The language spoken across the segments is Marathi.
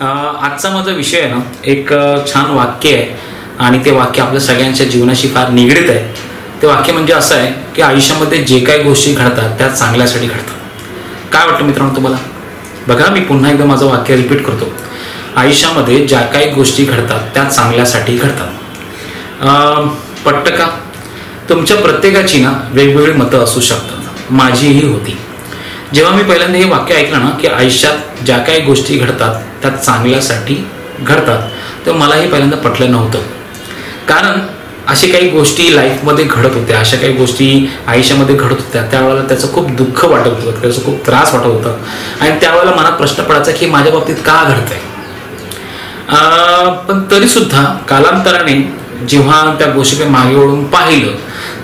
आजचा माझा विषय आहे ना एक छान वाक्य आहे आणि ते वाक्य आपल्या सगळ्यांच्या जीवनाशी फार निगडीत आहे. ते वाक्य म्हणजे असं आहे की आयुष्यामध्ये जे काही गोष्टी घडतात त्या चांगल्यासाठी घडतात. काय वाटतं मित्रांनो तुम्हाला? बघा मी पुन्हा एकदा माझं वाक्य रिपीट करतो. आयुष्यामध्ये ज्या काही गोष्टी घडतात त्या चांगल्यासाठी घडतात. पट्ट का? तुमच्या प्रत्येकाची ना वेगवेगळी मतं असू शकतात. माझीही होती. जेव्हा मी पहिल्यांदा हे वाक्य ऐकलं ना की आयुष्यात ज्या काही गोष्टी घडतात त्या चांगल्यासाठी घडतात तर मलाही पहिल्यांदा पटलं नव्हतं. कारण अशी काही गोष्टी लाईफमध्ये घडत होत्या अशा काही गोष्टी आयुष्यामध्ये घडत होत्या त्यावेळेला त्याचं खूप दुःख वाटत होतं त्याचं खूप त्रास वाटत होतं. आणि त्यावेळेला मनात प्रश्न पडायचा की माझ्या बाबतीत का घडत अं, पण तरी सुद्धा कालांतराने जेव्हा त्या गोष्टीकडे मागे वळून पाहिलं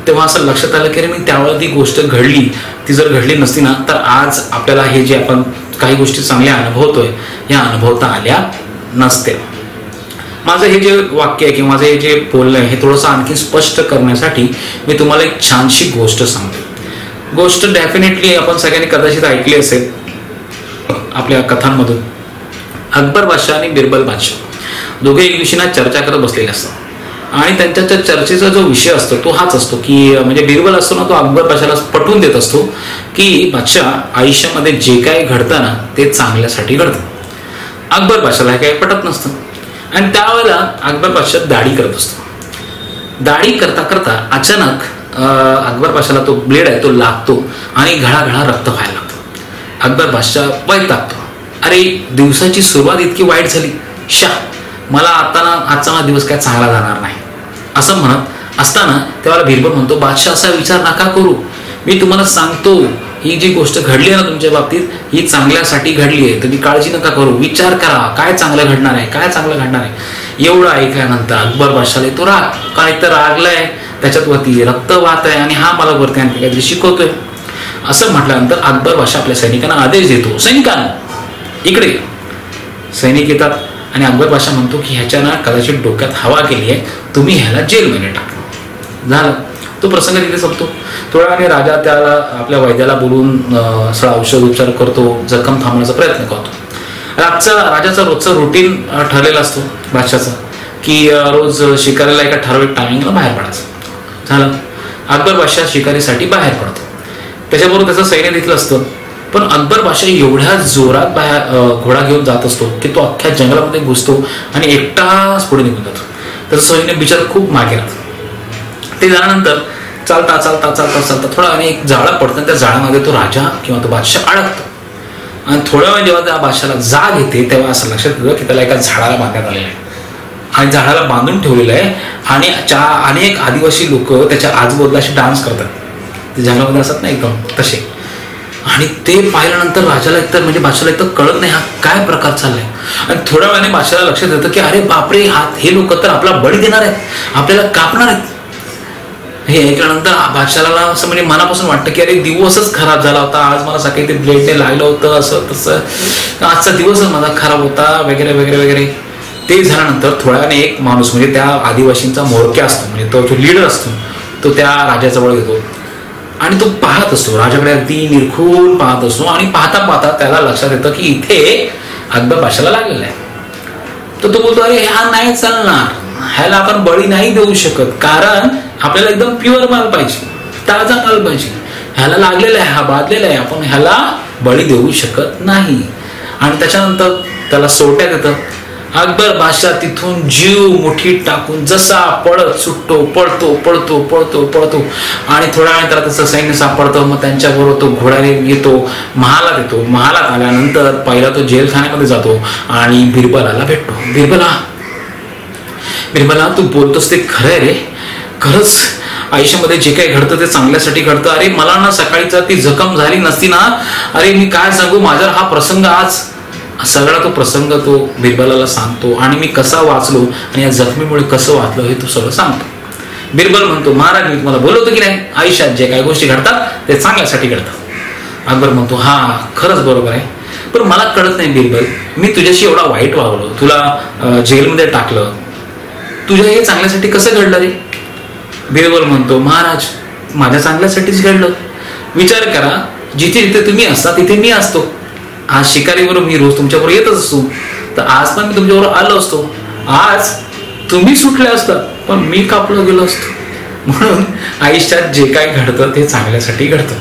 तेव्हा असं लक्षात आलं की अरे मी त्यावेळेला ती गोष्ट घडली. ती जर घडली नसती ना तर आज आपल्याला हे जे आपण काही गोष्टी चांगल्या अनुभवतोय या अनुभवता आल्या नसत्या. माझं हे जे वाक्य आहे किंवा माझं हे जे बोलणं आहे हे थोडंसं आणखी स्पष्ट करण्यासाठी मी तुम्हाला एक छानशी गोष्ट सांगतो. गोष्ट डेफिनेटली आपण सगळ्यांनी कदाचित ऐकली असेल आपल्या कथांमधून. अकबर बादशाह आणि बिरबल बादशाह. दोघे एकमेशींना चर्चा करत बसलेले असतात. आणि त्यांच्या त्या चर्चेचा जो विषय असतो तो हाच असतो की म्हणजे बिरबल असतो ना तो अकबर पाशाला पटवून देत असतो की बादशाह आयुष्यामध्ये जे काही घडतं ना ते चांगल्यासाठी घडतं. अकबर पाशाला हे काही पटत नसतं. आणि त्यावेळेला अकबर पाशा दाढी करत असतो. दाढी करता करता अचानक अकबर पाशाला तो ब्लेड आहे तो लागतो आणि घळाघळा रक्त व्हायला लागतो. अकबर बादशाह वैतागतो. अरे दिवसाची सुरुवात इतकी वाईट झाली. शा मला आता ना आजचा माझा दिवस काय चांगला जाणार नाही. असं म्हणत असताना तेव्हा बिरबल म्हणतो बादशाह असा विचार नका करू. मी तुम्हाला सांगतो ही जी गोष्ट घडली आहे ना तुमच्या बाबतीत ही चांगल्यासाठी घडली आहे. तुम्ही काळजी नका करू. विचार करा काय चांगलं घडणार आहे? काय चांगलं घडणार आहे? एवढं ऐकल्यानंतर अकबर बादशाला तो राग. काय तर रागलाय. त्याच्यात वरती रक्त वाहत आहे आणि हा मला वरती आणखी काहीतरी शिकवतोय. असं म्हटल्यानंतर अकबर बादशाह आपल्या सैनिकांना आदेश देतो सैनिकांना इकडे सैनिक येतात. आणि अकबर बादशाह म्हणतो की ह्याच्यानं कदाचित डोक्यात हवा केली आहे तुम्ही ह्याला जेलमध्ये टाका. झालं. तो प्रसंग तिथे संपतो. थोड्या वेळाने राजा त्याला आपल्या वैद्याला बोलून सगळा औषध उपचार करतो जखम थांबवण्याचा प्रयत्न करतो. रातचा राजाचा रोजचा रुटीन ठरलेला असतो बादशाचा की रोज शिकारीला एका ठराविक टायमिंगला बाहेर पडायचं. झालं. अकबर बादशाह शिकारीसाठी बाहेर पडतो. त्याच्याबरोबर त्याचं सैन्य देखील असतं. पण अकबर बादशाह एवढ्या जोरात बाहेर घोडा घेऊन जात असतो की तो अख्ख्या जंगलामध्ये घुसतो आणि एकटाच पुढे निघून जातो. तर सैन्य बिचार खूप मागे राहतो ते झाल्यानंतर चालता चालता चालता चालता थोडा आणि एक जाळं पडतं आणि त्या झाडामध्ये तो राजा किंवा तो बादशाह अडकतो. आणि थोड्या वेळ जेव्हा त्या बादशाला जाग येते तेव्हा असं लक्षात येतं की त्याला एका झाडाला बांधण्यात आलेलं आहे. आणि झाडाला बांधून ठेवलेलं आहे आणि चा अनेक आदिवासी लोक त्याच्या आजूबाजूला असे डान्स करतात. ते जंगलामध्ये असतात ना एकदम तसे. आणि ते पाहिल्यानंतर राजाला एकतर म्हणजे बादशाला एकतर कळत नाही हा काय प्रकार चाललाय. आणि थोड्या वेळाने बादशाला लक्षात येतं की अरे बापरे हात हे लोक तर आपला बळी देणार आहेत. आपल्याला कापणार आहेत. हे ऐकल्यानंतर बादशाला असं म्हणजे मनापासून वाटतं की अरे दिवसच खराब झाला होता. आज मला सकाळी ते ब्लेडने लागलं होतं असं तसं. आजचा दिवसच माझा खराब होता वगैरे वगैरे वगैरे. ते झाल्यानंतर थोड्या वेळाने एक माणूस म्हणजे त्या आदिवासींचा मोरक्या असतो म्हणजे तो जो लीडर असतो तो त्या राजाजवळ येतो. आणि तो पाहत असतो. राजाकडे अगदी निरखून पाहत असतो आणि पाहता पाहता त्याला लक्षात येतं की इथे अकबर पाशाला लागलेला आहे. तर तो बोलतो अरे हा नाही चालणार. ह्याला आपण बळी नाही देऊ शकत. कारण आपल्याला एकदम प्युअर माल पाहिजे. ताजा माल पाहिजे. ह्याला लागलेला आहे हा बादलेला आहे. आपण ह्याला बळी देऊ शकत नाही. आणि त्याच्यानंतर त्याला सोट्यात येतं. अकबर बादशाह तिथून जीव मुठीत टाकून जसा पळत सुटतो पळतो पळतो पळतो पळतो आणि थोड्या वेळ त्याला तसं सैन्य सापडतं मग त्यांच्याबरोबर तो घोड्याने येतो महालात येतो. महालात आल्यानंतर पहिला तो जेलखान्यामध्ये जातो आणि बिरबलाला भेटतो. बिरबला बिरबला तू बोलतोस ते खरं आहे रे. खरंच आयुष्यामध्ये जे काही घडतं ते चांगल्यासाठी घडतं. अरे मला ना सकाळीचा ती जखम झाली नसती ना अरे मी काय सांगू? माझा हा प्रसंग आज सगळा तो प्रसंग तो बिरबलाला सांगतो आणि मी कसा वाचलो आणि या जखमीमुळे कसं वाचलो हे तो सगळं सांगतो. बिरबल म्हणतो महाराज मी तुम्हाला बोलवतो की नाही? आयुष्यात जे काही गोष्टी घडतात ते चांगल्यासाठी घडतात. अकबर म्हणतो हा खरंच बरोबर आहे. पण मला कळत नाही बिरबल मी तुझ्याशी एवढा वाईट वागलो तुला जेलमध्ये टाकलं. तुझ्या हे चांगल्यासाठी कसं घडलं रे? बिरबल म्हणतो महाराज माझ्या चांगल्यासाठीच घडलं. विचार करा जिथे जिथे तुम्ही असता तिथे मी असतो. आज शिकारीवर मी रोज तुमच्याबरोबर येतच असतो. तर आज पण मी तुमच्याबरोबर आलो असतो. आज तुम्ही सुटले असतात पण मी कापलं गेलो असतो. म्हणून आयुष्यात जे काय घडतं ते चांगल्यासाठी घडतं.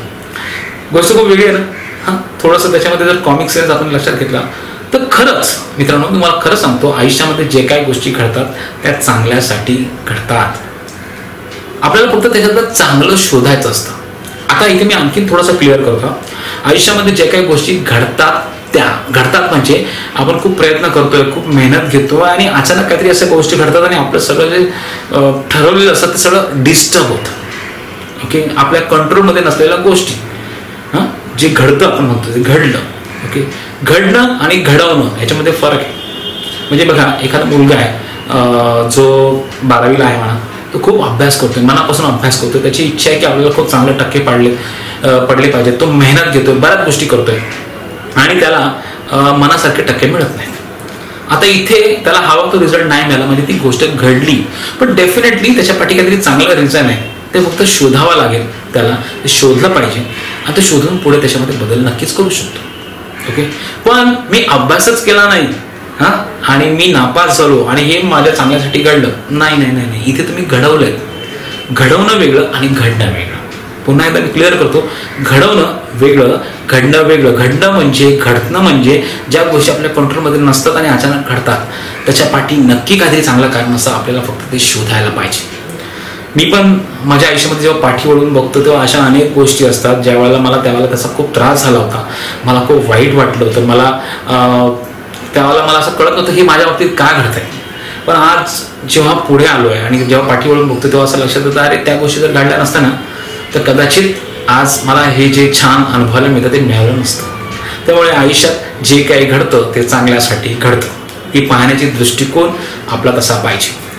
गोष्ट खूप वेगळी आहे ना? हां थोडंसं त्याच्यामध्ये जर कॉमिक सेन्स आपण लक्षात घेतला तर खरंच मित्रांनो तुम्हाला खरं सांगतो आयुष्यामध्ये जे काही गोष्टी घडतात त्या चांगल्यासाठी घडतात. आपल्याला फक्त त्याच्यातलं चांगलं शोधायचं असतं. आता इथे मी आणखीन थोडंसं क्लिअर करतो. आयुष्यामध्ये जे काही गोष्टी घडतात त्या घडतात म्हणजे आपण खूप प्रयत्न करतोय खूप मेहनत घेतो आणि अचानक काहीतरी अशा गोष्टी घडतात आणि आपलं सगळं जे ठरवलेलं असतं ते सगळं डिस्टर्ब होतं. ओके आपल्या कंट्रोलमध्ये नसलेल्या गोष्टी. हां? जे घडतं आपण म्हणतो ते घडलं. ओके घडणं आणि घडवणं याच्यामध्ये फरक आहे. म्हणजे बघा एखादा मुलगा आहे जो बारावीला आहे म्हणा तो खूप अभ्यास करतोय मनापासून अभ्यास करतोय त्याची इच्छा आहे की आपल्याला खूप चांगले टक्के पाडले पडले पाहिजेत तो मेहनत घेतोय बऱ्याच गोष्टी करतोय. आणि त्याला मनासारखे टक्के मिळत नाहीत. आता इथे त्याला हवा तो रिझल्ट नाही मिळाला म्हणजे ती गोष्ट घडली. पण डेफिनेटली त्याच्या पाठी काहीतरी चांगलं रिझन आहे. ते फक्त शोधावं लागेल त्याला. ते शोधलं पाहिजे. आणि ते शोधून पुढे त्याच्यामध्ये बदल नक्कीच करू शकतो. ओके पण मी अभ्यासच केला नाही. हा? आणि मी नापास झालो. आणि हे माझ्या चांगल्यासाठी घडलं. नाही नाही नाही नाही. इथे तुम्ही घडवलंय. घडवणं वेगळं आणि घडणं वेगळं. पुन्हा एकदा मी क्लिअर करतो. घडवणं वेगळं घडणं वेगळं. घडणं म्हणजे घडणं म्हणजे ज्या गोष्टी आपल्या कंट्रोलमध्ये नसतात आणि अचानक घडतात त्याच्या पाठी नक्की काहीतरी चांगलं कारण असं आपल्याला फक्त ते शोधायला पाहिजे. मी पण माझ्या आयुष्यामध्ये जेव्हा पाठी वळून बघतो तेव्हा अशा अनेक गोष्टी असतात ज्या वेळेला मला त्यावेळेला त्याचा खूप त्रास झाला होता. मला खूप वाईट वाटलं होतं. मला त्यावेळेला मला असं कळत नव्हतं हे माझ्या बाबतीत काय आहे पण आज जेव्हा पुढे आलो आहे आणि जेव्हा पाठी वळून बघतो तेव्हा असं लक्षात येतं अरे त्या गोष्टी जर घडल्या नसताना तर कदाचित आज मला हे जे छान अनुभवायला मिळतं ते मिळालं नसतं. त्यामुळे आयुष्यात जे काही घडतं ते चांगल्यासाठी घडतं. ही पाहण्याची दृष्टिकोन आपला तसा पाहिजे.